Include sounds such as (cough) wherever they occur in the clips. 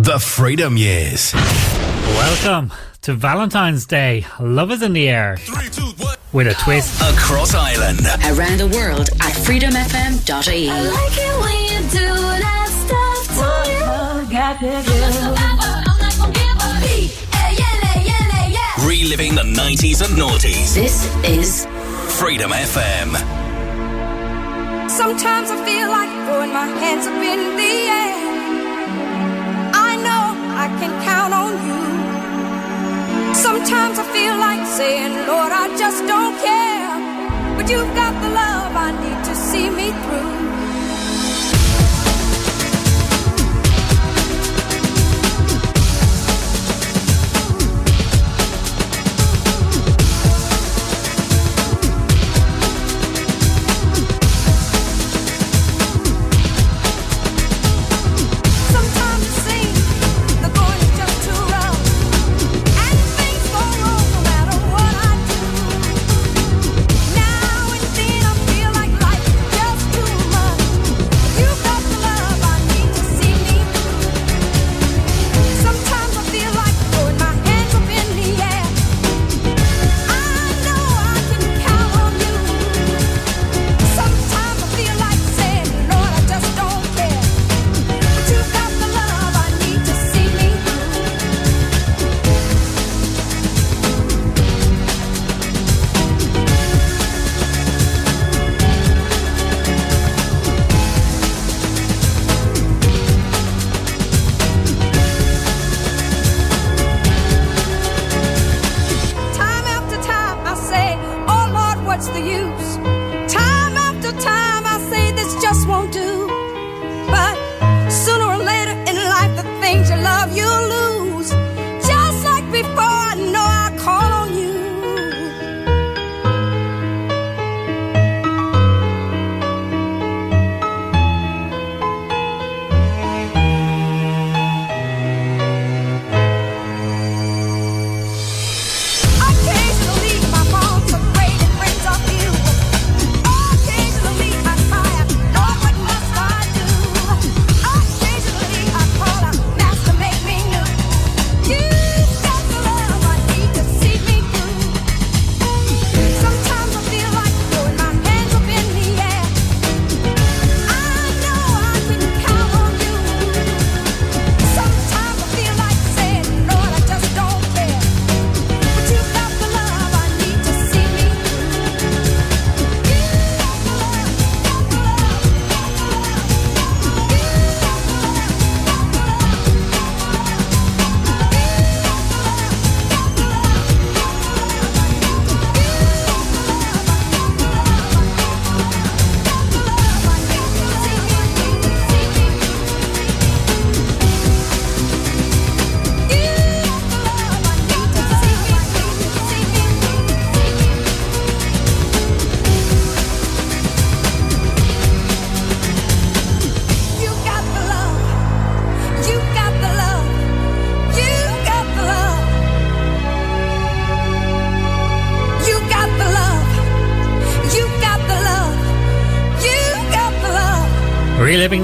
The Freedom Years. Welcome to Valentine's Day. Love is in the air. Three, two, one. With a twist. Across Ireland. Around the world at freedomfm.ie. I like it when you do that stuff to me. Reliving the 90s and noughties. This is Freedom FM. Sometimes I feel like throwing my hands up in the air. Can count on you. Sometimes I feel like saying, Lord, I just don't care. But you've got the love I need to see me through.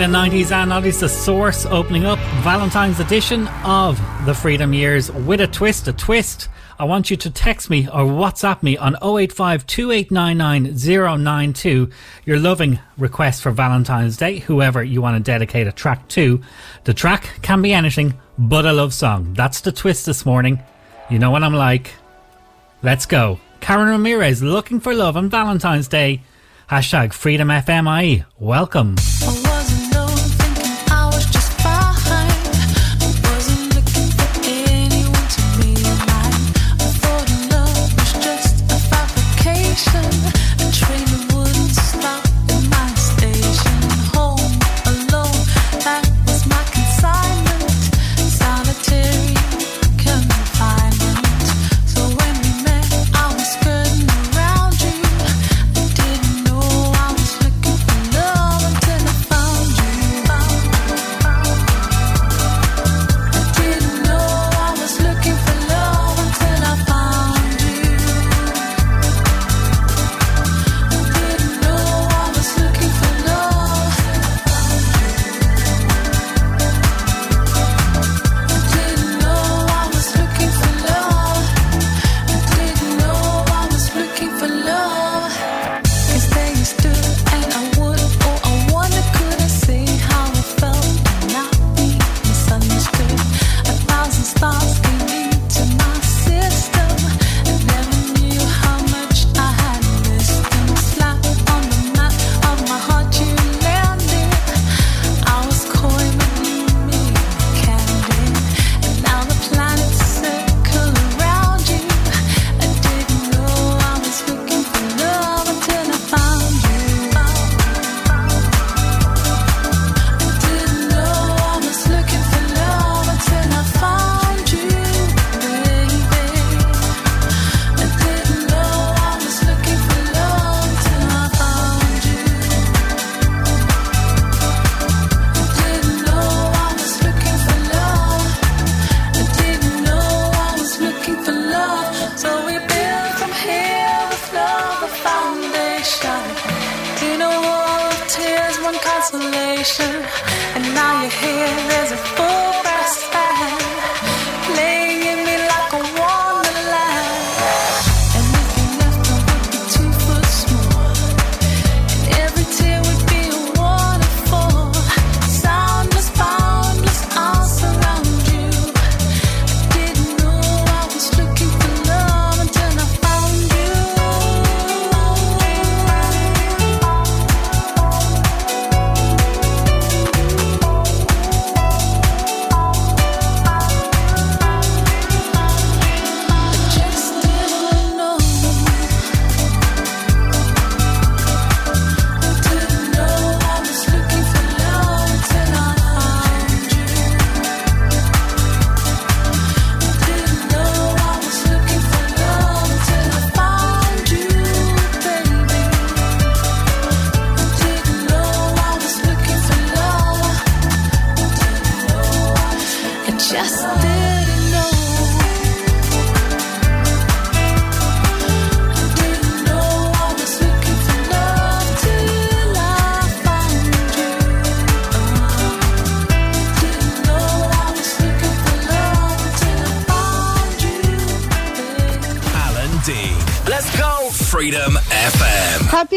Reliving 90s and obviously the source opening up Valentine's edition of the Freedom Years with a twist, a twist. I want you to text me or WhatsApp me on 085 092 your loving request for Valentine's Day, whoever you want to dedicate a track to. The track can be anything but a love song. That's the twist this morning. You know what I'm like. Let's go. Karen Ramirez looking for love on Valentine's Day. Hashtag Freedom FMI. Welcome. Oh,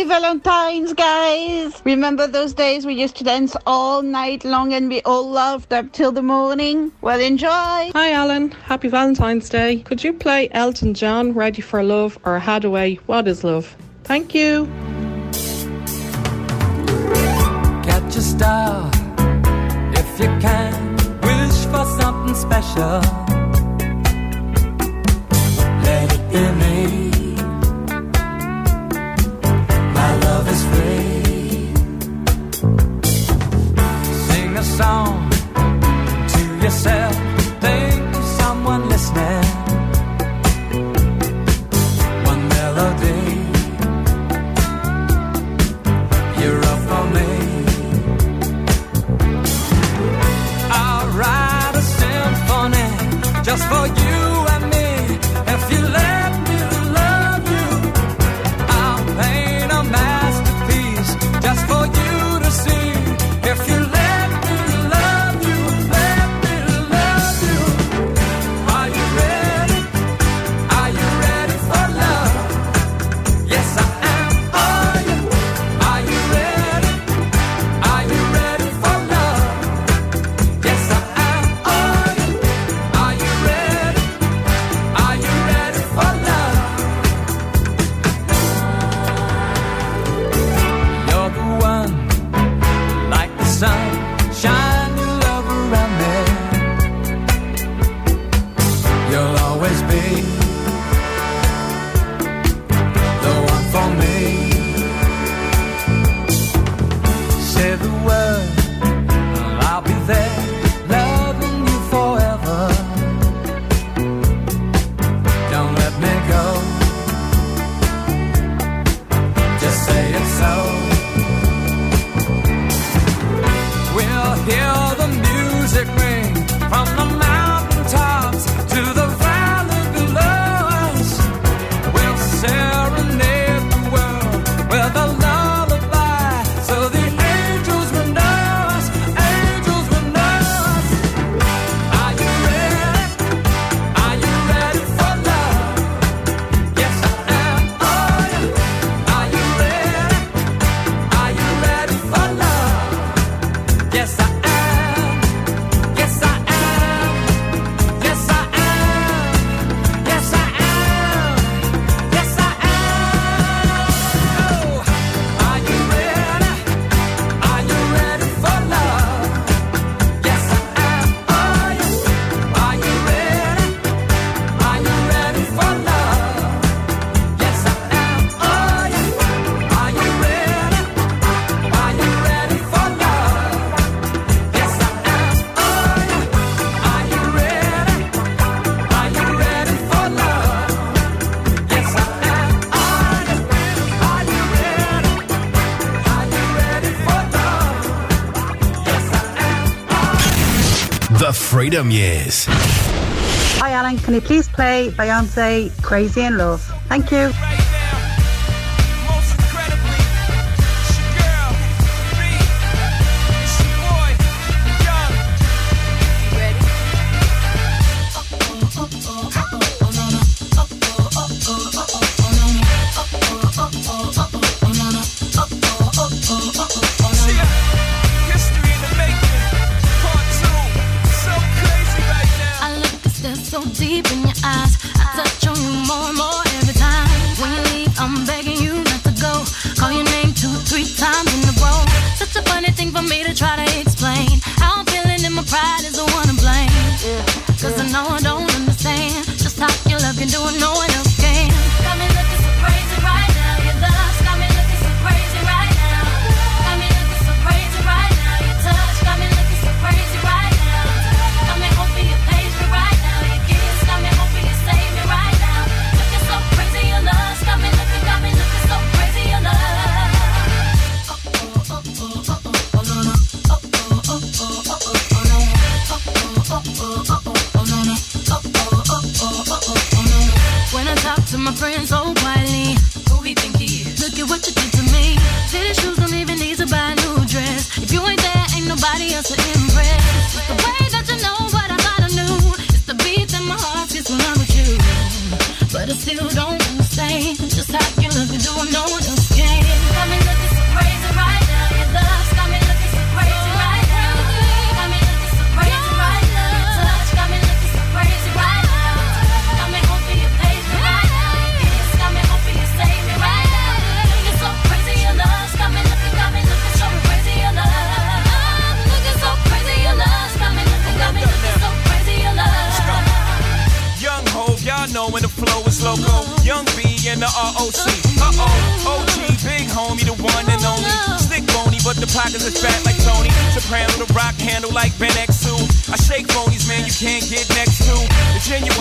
Valentine's, guys! Remember those days we used to dance all night long and we all loved up till the morning? Well, enjoy! Hi, Alan. Happy Valentine's Day. Could you play Elton John, Ready for Love, or Hadaway, What is Love? Thank you. Catch a star if you can. Wish for something special. Let it be Freedom Years. Hi, Alan. Can you please play Beyonce Crazy in Love? Thank you.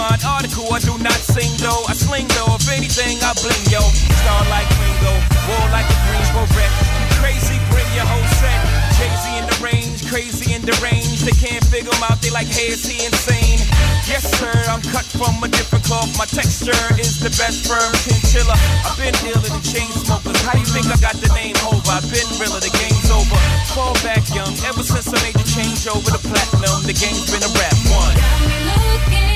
Iran article. I do not sing though. I sling though. If anything, I bling yo. Star like Ringo, war like a Greensboro wreck. Crazy, bring your whole set. Crazy in the range, crazy in the range. They can't figure him out. They like, hey, is he insane? Yes, sir, I'm cut from a different cloth. My texture is the best firm chinchilla. I've been dealing the chain smokers. How do you think I got the name over? I've been realer, the game's over. Fall back young, ever since I made the change over the platinum, the game's been a rap one. Got me looking.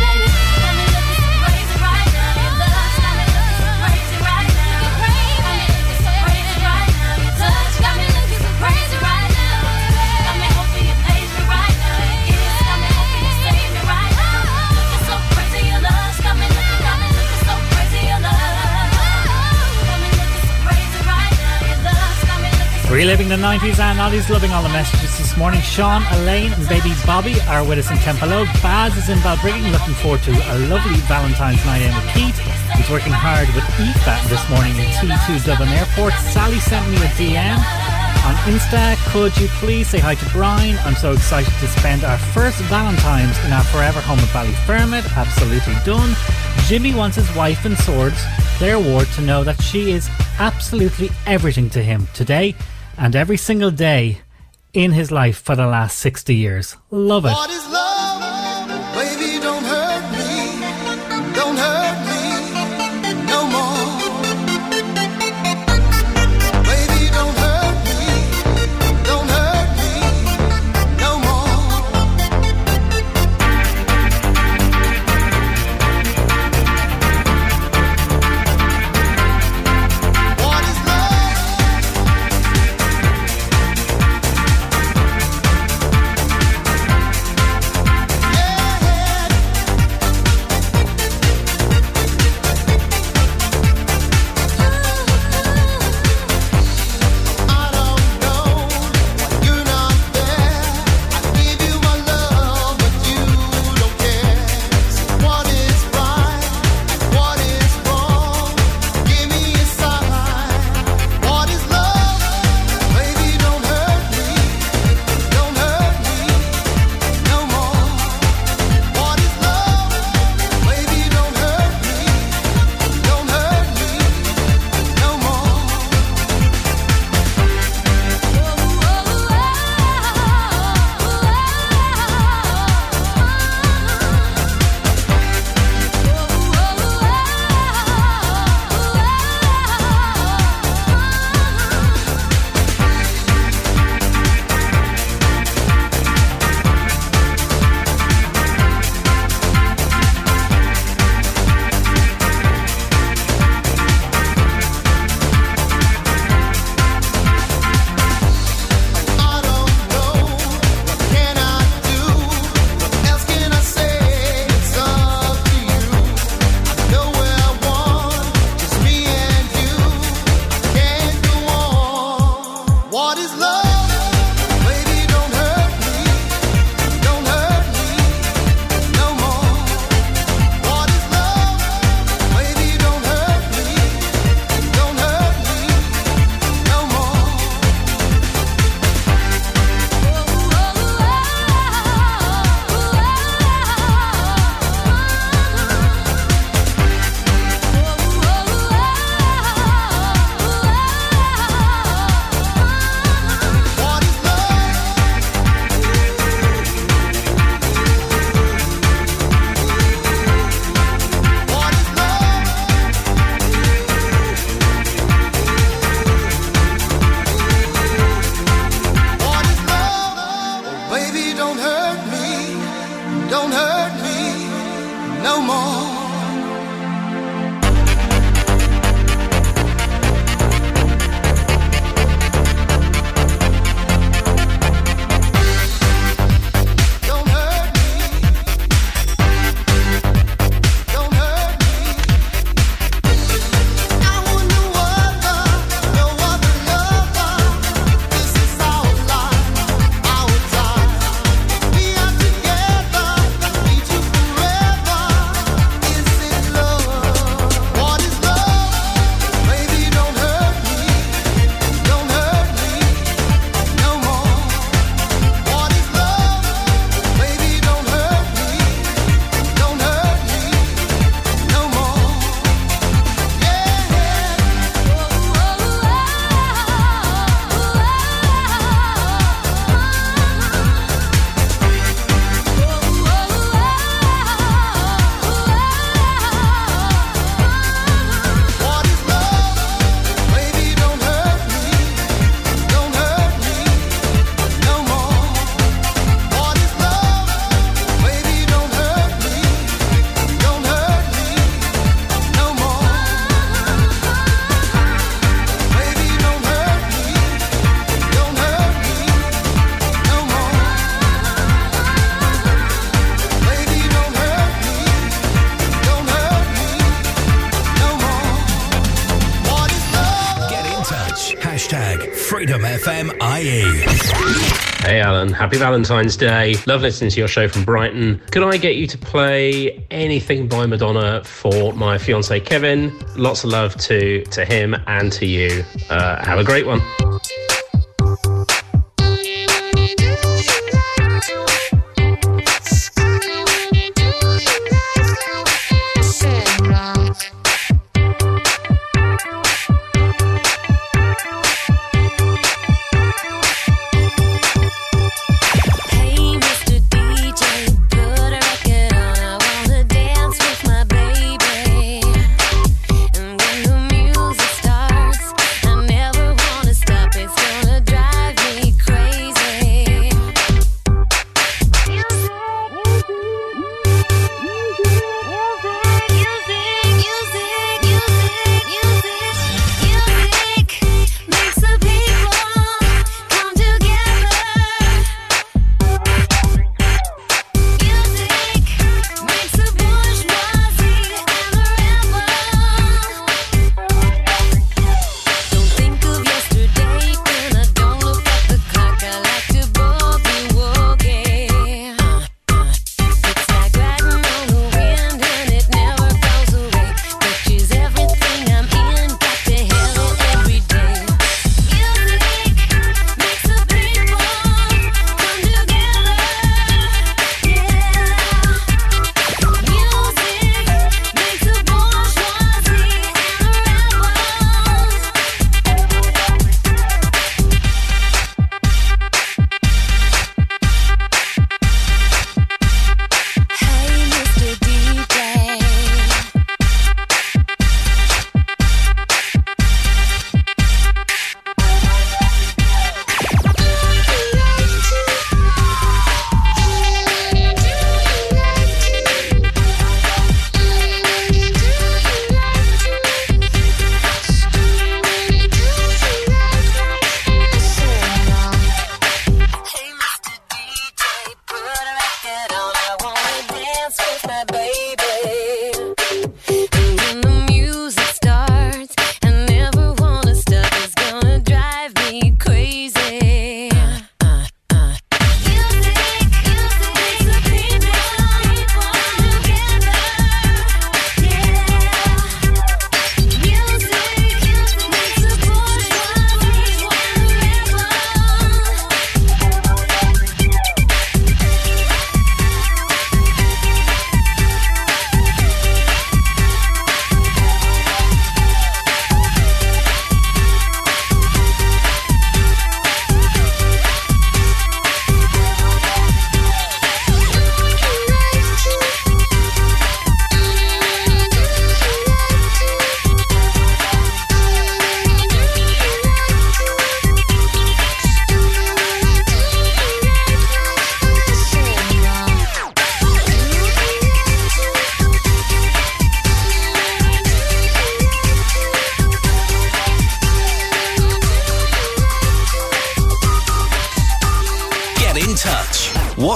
Reliving the 90s and 90s, loving all the messages this morning. Sean, Elaine, and baby Bobby are with us in Tempelo. Baz is in Balbriggan, looking forward to a lovely Valentine's night in with Keith. He's working hard with EFAT this morning in T2 Dublin Airport. Sally sent me a DM on Insta. Could you please say hi to Brian? I'm so excited to spend our first Valentine's in our forever home at Ballyfermot. Absolutely done. Jimmy wants his wife and swords, Claire Ward, to know that she is absolutely everything to him today and every single day in his life for the last 60 years. Love it. Happy Valentine's Day. Love listening to your show from Brighton. Could I get you to play anything by Madonna for my fiance Kevin? Lots of love to to him and to you. Uh, have a great one.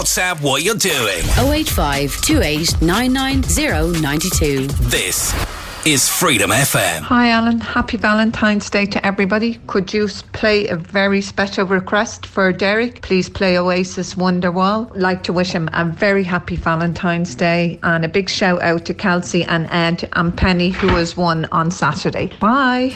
WhatsApp what you're doing. 085 28 990 This is Freedom FM. Hi, Alan. Happy Valentine's Day to everybody. Could you play a very special request for Derek? Please play Oasis Wonderwall. Like to wish him a very happy Valentine's Day and a big shout out to Kelsey and Ed and Penny, who has won on Saturday. Bye.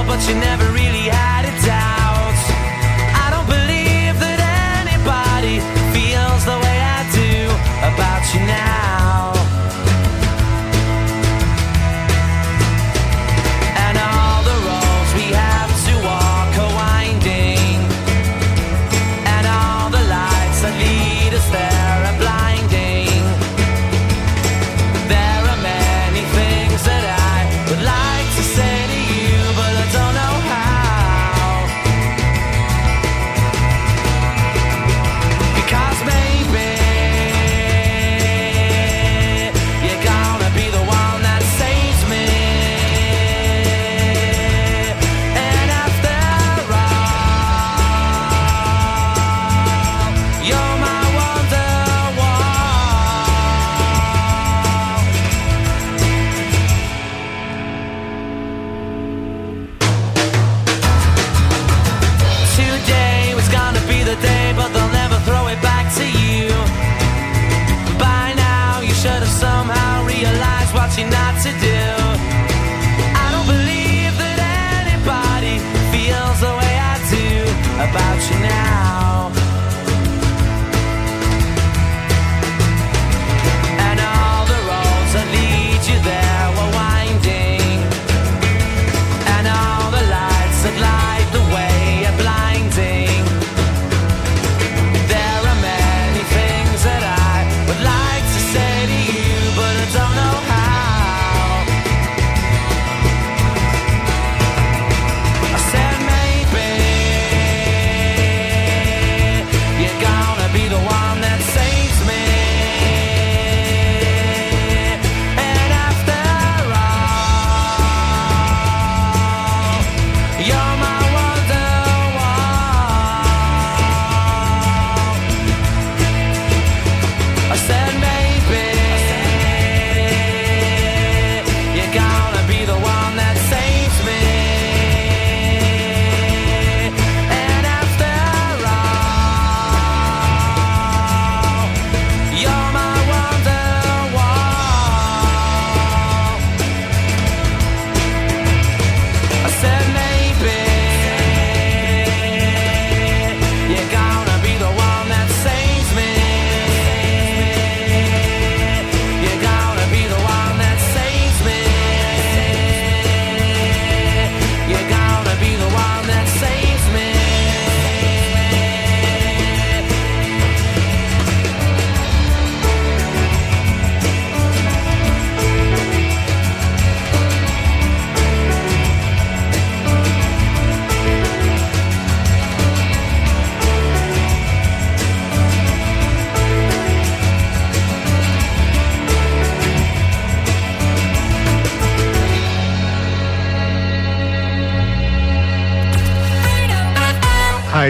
you never really had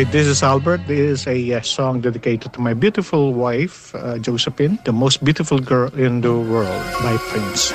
Hi, this is Albert. This is a uh, song dedicated to my beautiful wife, uh, Josephine, the most beautiful girl in the world, by Prince.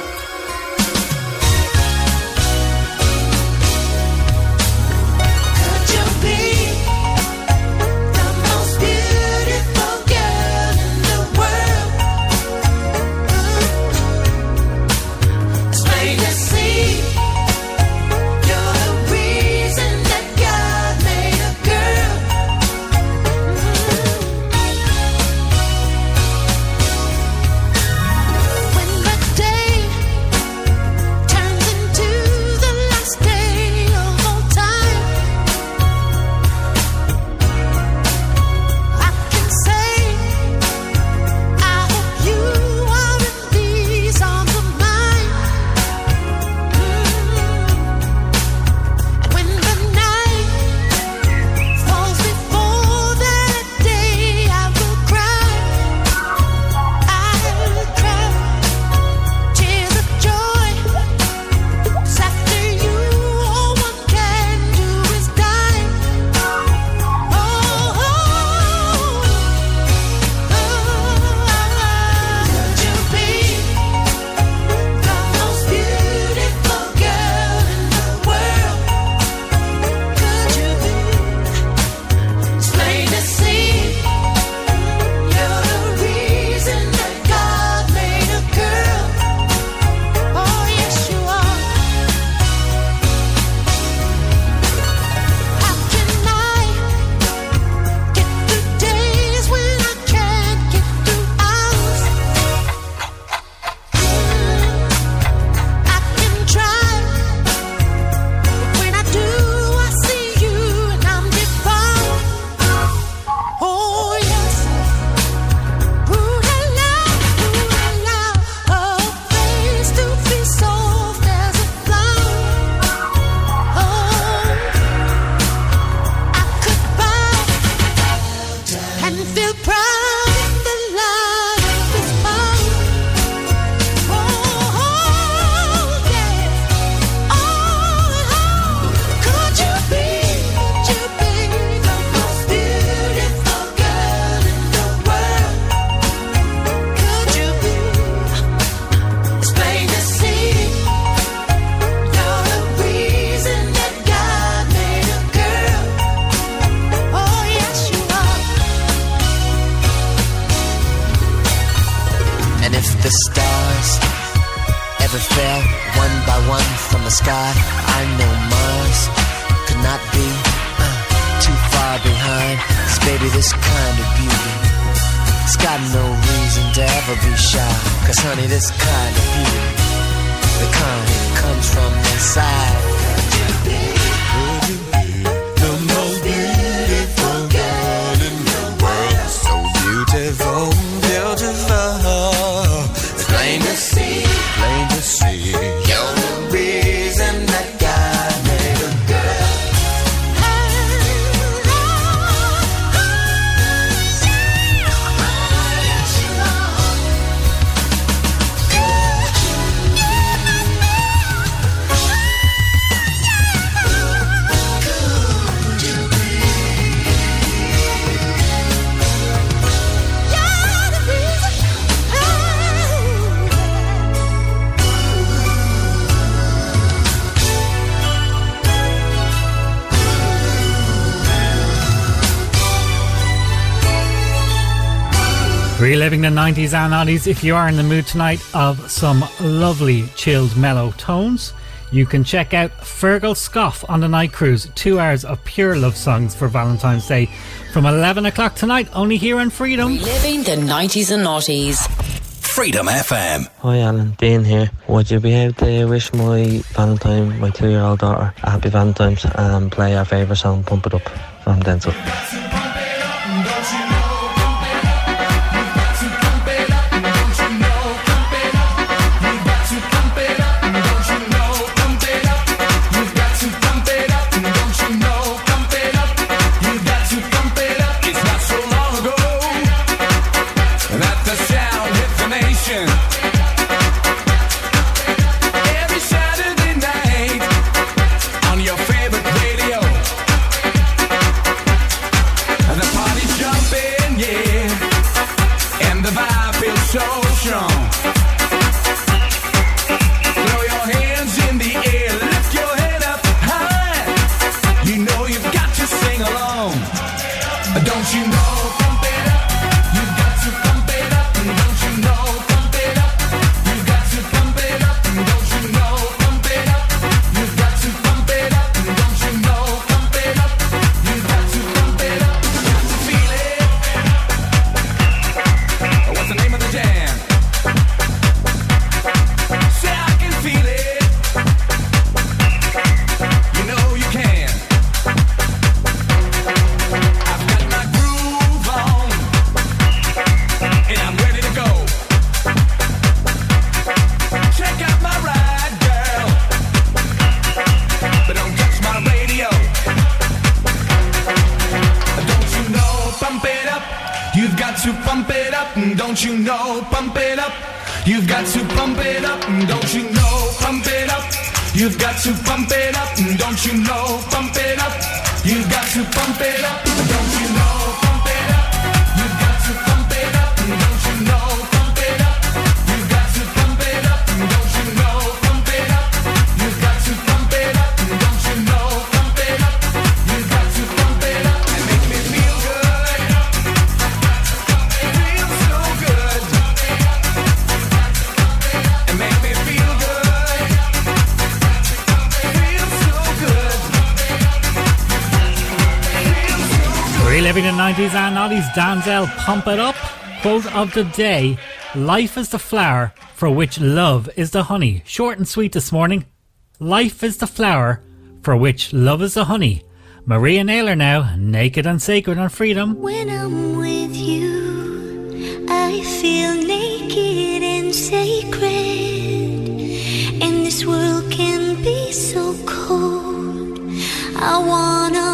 got no reason to ever be shy. Cause honey, this kind of beauty, the kind that comes from inside. reliving the 90s and noughties. If you are in the mood tonight of some lovely chilled mellow tones, you can check out Fergal Scoff on the Night Cruise. Two hours of pure love songs for Valentine's Day from 11 o'clock tonight, only here on Freedom. Living the 90s and noughties. Freedom FM. Hi Alan, Dean here. Would you be able to wish my Valentine, my two year old daughter, a happy Valentine's and play our favourite song, Pump It Up from Denzel? Danzel Pump It Up. Quote of the day Life is the flower for which love is the honey. Short and sweet this morning. Life is the flower for which love is the honey. Maria Nayler now, naked and sacred on freedom. When I'm with you, I feel naked and sacred. And this world can be so cold. I wanna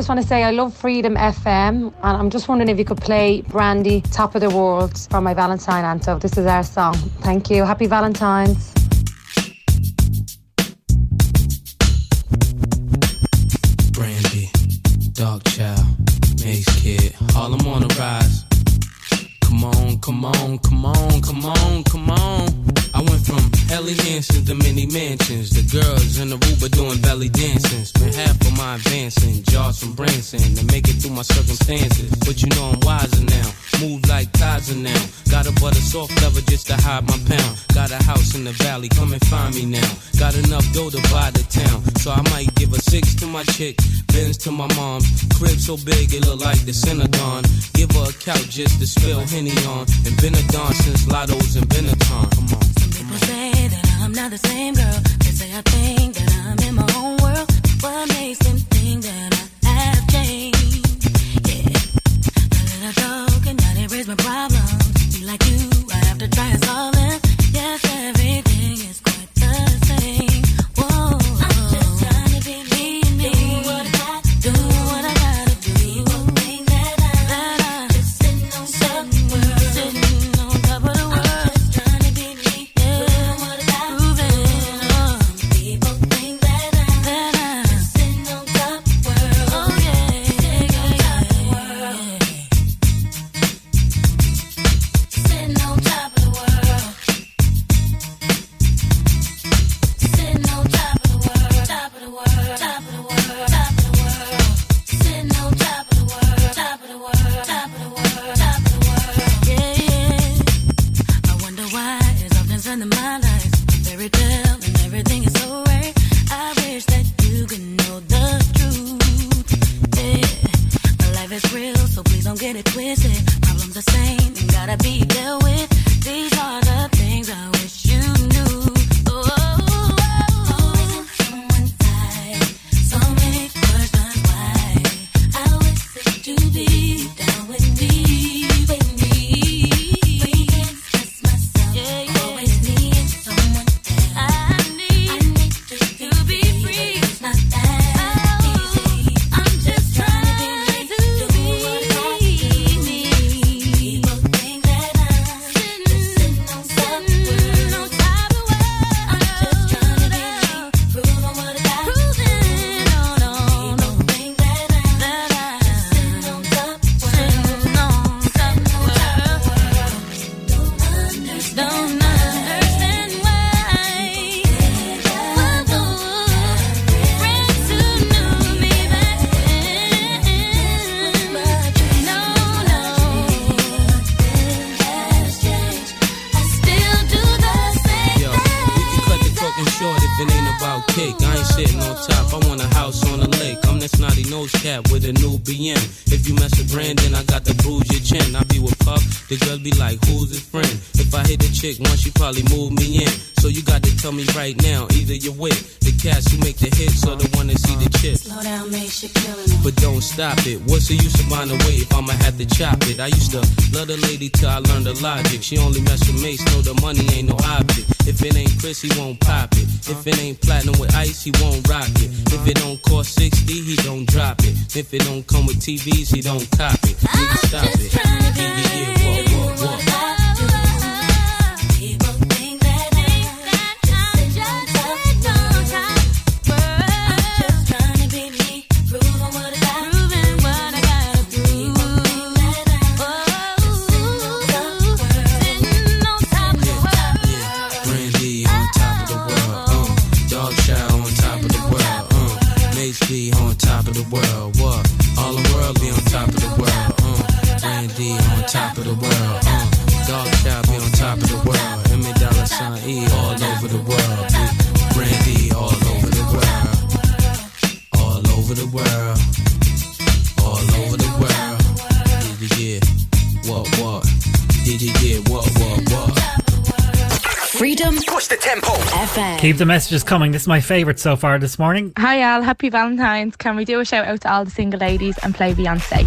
just want to say I love Freedom FM, and I'm just wondering if you could play Brandy Top of the World for my Valentine Anto. This is our song. Thank you. Happy Valentine's. Brandy, Darkchild, Maze Kid, Harlem on the rise. Come on, come on, come on, come on, come on. I went from Ellie Hansons to mini mansions. The girls in the Uber doing belly dancing. Spent half of my advancing, jaws from Branson, to make it through my circumstances. But you know I'm wiser now, move like Kaiser now. Got a butter soft lover just to hide my pound. Got a house in the valley, come and find me now. Got enough dough to buy the town, so I might give a six to my chick, Benz to my mom's. Crib so big it look like the Synagogue. Give her a couch just to spill Henny on, and been a don since Lotto's and Benetton. Come on. People say that I'm not the same girl. They say I think that I'm in my own world. What makes them think that I'm Love the lady till I learn the logic. She only mess with mates, know the money ain't no object. If it ain't Chris, he won't pop it. If it ain't platinum with ice, he won't rock it. If it don't cost 60, he don't drop it. If it don't come with TVs, he don't cop it. Nigga, stop it. Trying to get walk, walk, walk. Keep the messages coming. This is my favourite so far this morning. Hi, Al. Happy Valentine's. Can we do a shout out to all the single ladies and play Beyonce?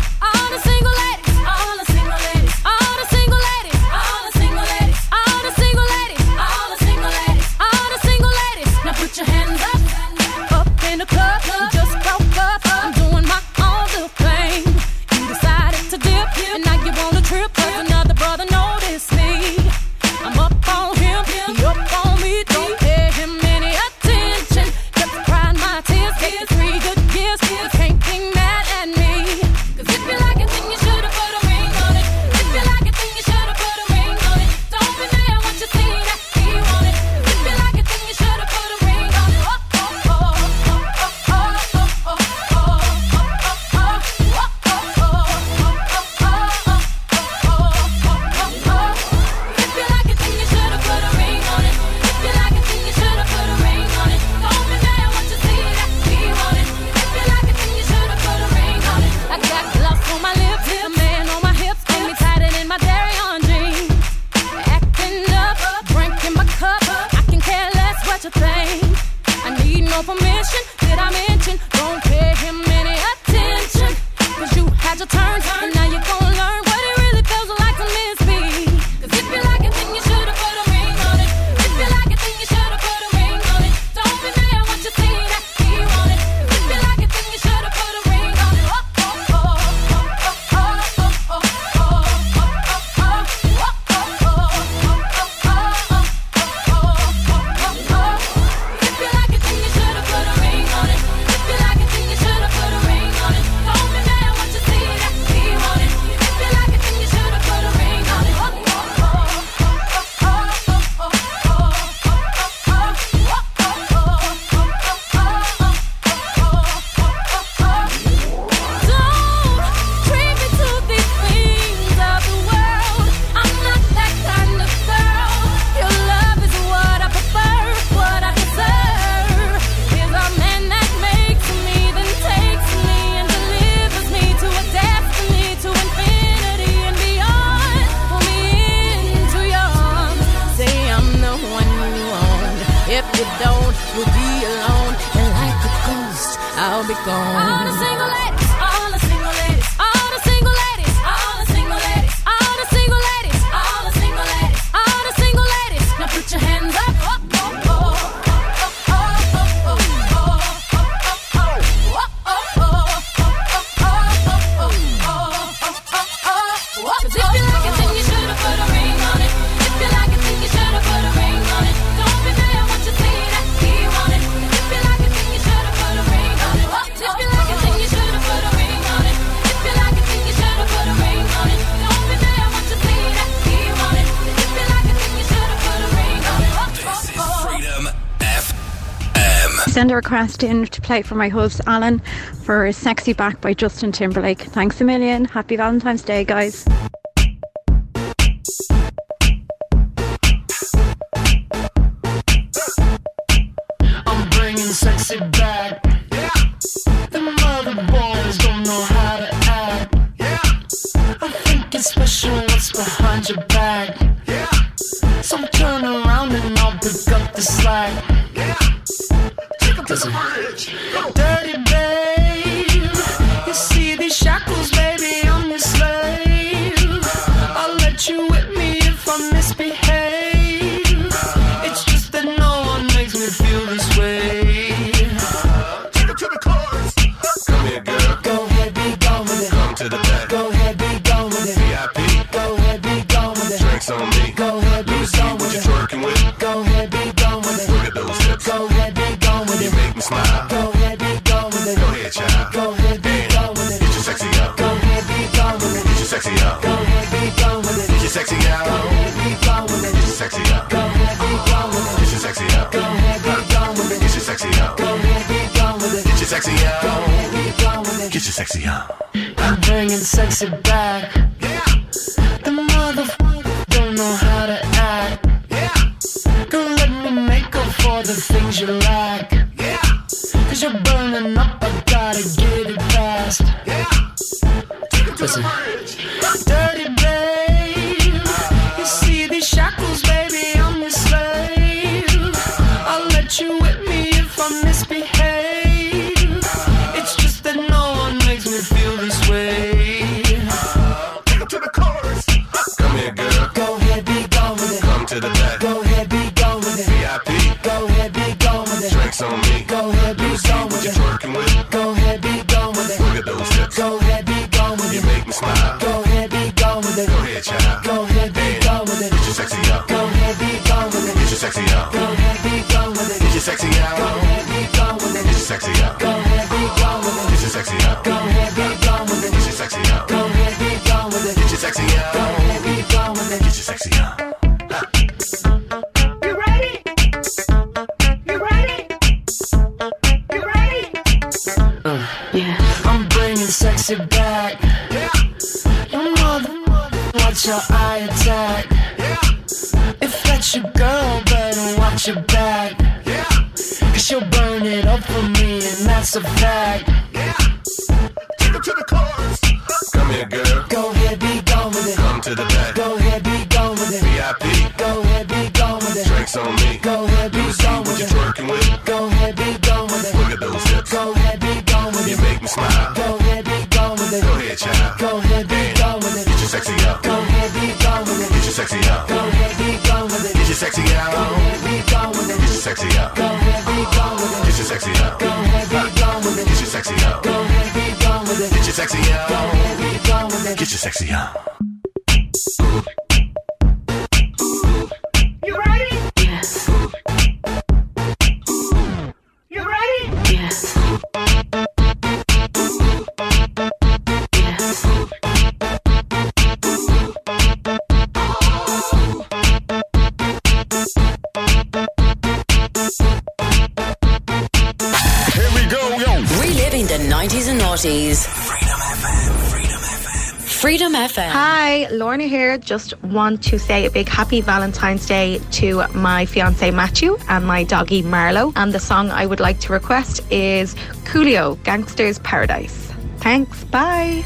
send a request in to play for my host Alan for Sexy Back by Justin Timberlake. Thanks a million. Happy Valentine's Day, guys. 90s and noughties. Freedom FM. Freedom FM. Hi, Lorna here. Just want to say a big happy Valentine's Day to my fiance Matthew and my doggy Marlo. And the song I would like to request is Coolio Gangster's Paradise. Thanks. Bye.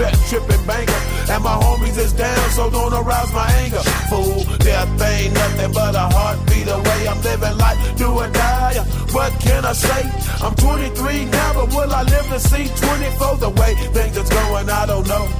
set tripping banker. And my homies is down, so don't arouse my anger. Fool, death ain't nothing but a heartbeat away. I'm living life, do or die. Uh, what can I say? I'm 23 now, but will I live to see 24? The way things is going, I don't know.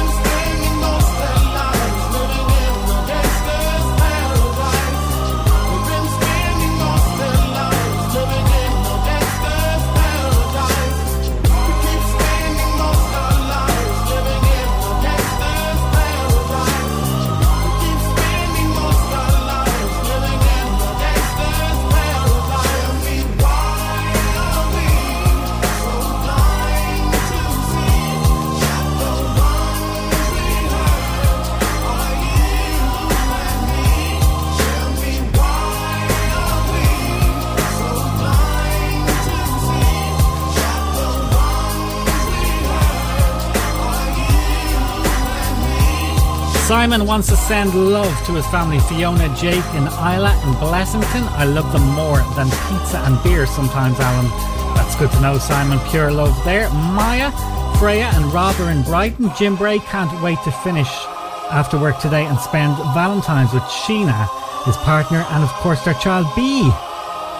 Simon wants to send love to his family Fiona, Jake, and Isla in Blessington. I love them more than pizza and beer sometimes, Alan. That's good to know, Simon. Pure love there. Maya, Freya, and Rob are in Brighton. Jim Bray can't wait to finish after work today and spend Valentine's with Sheena, his partner, and of course their child B.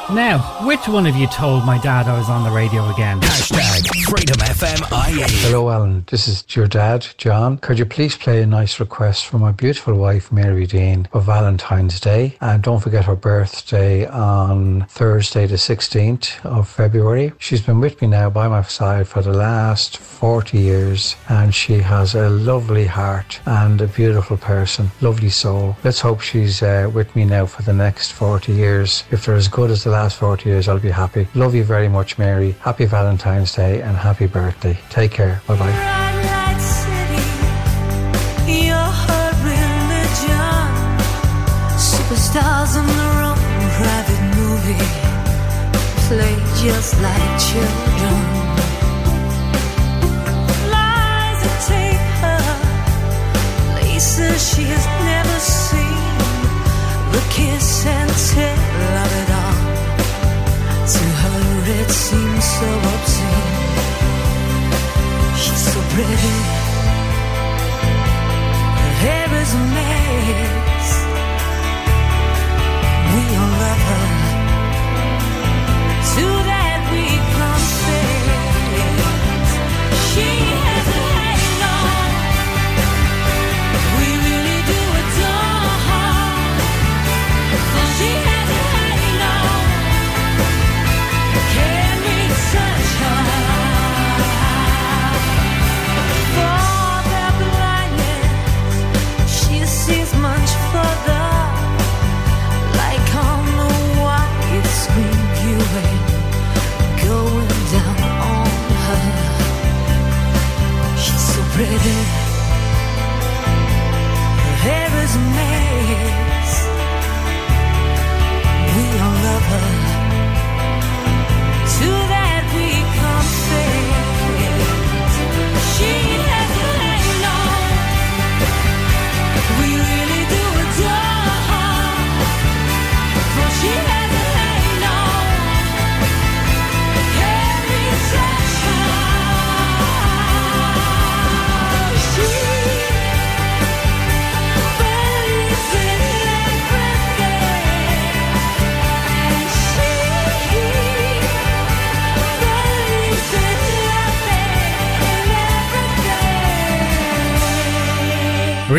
Now, which one of you told my dad I was on the radio again? Hashtag Freedom FM IE. Hello, Alan. This is your dad, John. Could you please play a nice request for my beautiful wife, Mary Dean, for Valentine's Day? And don't forget her birthday on Thursday, the 16th of February. She's been with me now by my side for the last 40 years, and she has a lovely heart and a beautiful person, lovely soul. Let's hope she's uh, with me now for the next 40 years. If they're as good as the last 40 years, I'll be happy. Love you very much, Mary. Happy Valentine's Day and happy birthday. Take care. Bye bye. Play just like children. Lies that take her she has never seen. The kiss and tell seems so obscene.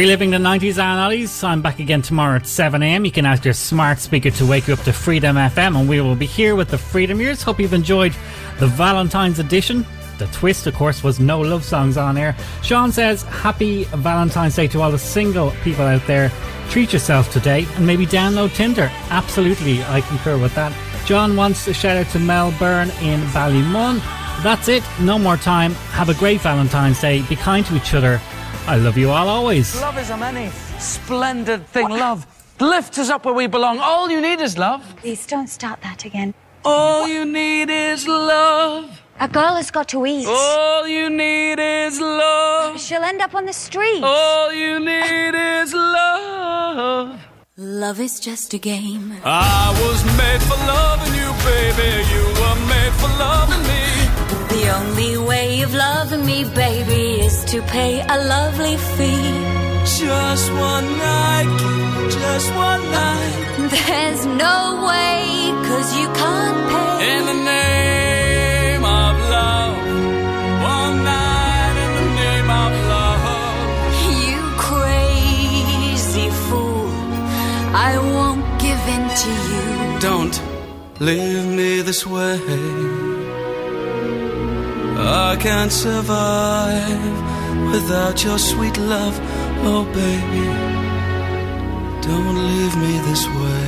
Reliving the 90s and noughties. I'm back again tomorrow at 7am. You can ask your smart speaker to wake you up to Freedom FM, and we will be here with the Freedom Years. Hope you've enjoyed the Valentine's edition. The twist, of course, was no love songs on air. Sean says, Happy Valentine's Day to all the single people out there. Treat yourself today and maybe download Tinder. Absolutely, I concur with that. John wants a shout out to Mel Byrne in Ballymun. That's it, no more time. Have a great Valentine's Day. Be kind to each other. I love you all always. Love is a many splendid thing. Love lifts us up where we belong. All you need is love. Please don't start that again. All you need is love. A girl has got to eat. All you need is love. She'll end up on the street. All you need is love. Love is just a game. I was made for loving you, baby. You were made for loving me. The only way of loving me, baby, to pay a lovely fee. Just one night, just one night. There's no way, cause you can't pay. In the name of love. One night in the name of love. You crazy fool. I won't give in to you. Don't leave me this way. I can't survive without your sweet love. Oh, baby, don't leave me this way.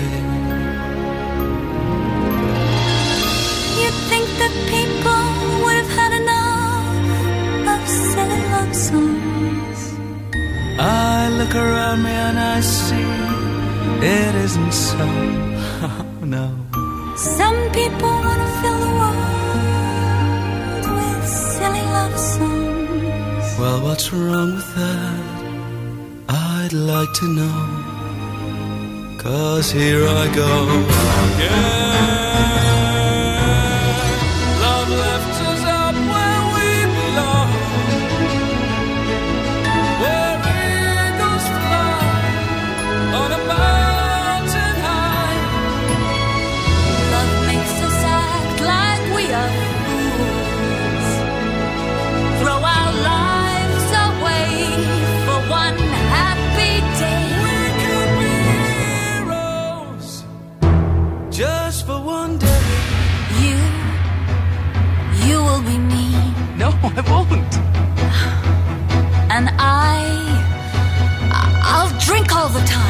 You'd think that people would have had enough of silly love songs. I look around me and I see it isn't so. (laughs) no. Some people Well, what's wrong with that? I'd like to know. Cause here I go. Yeah. I won't. and I, I'll drink all the time.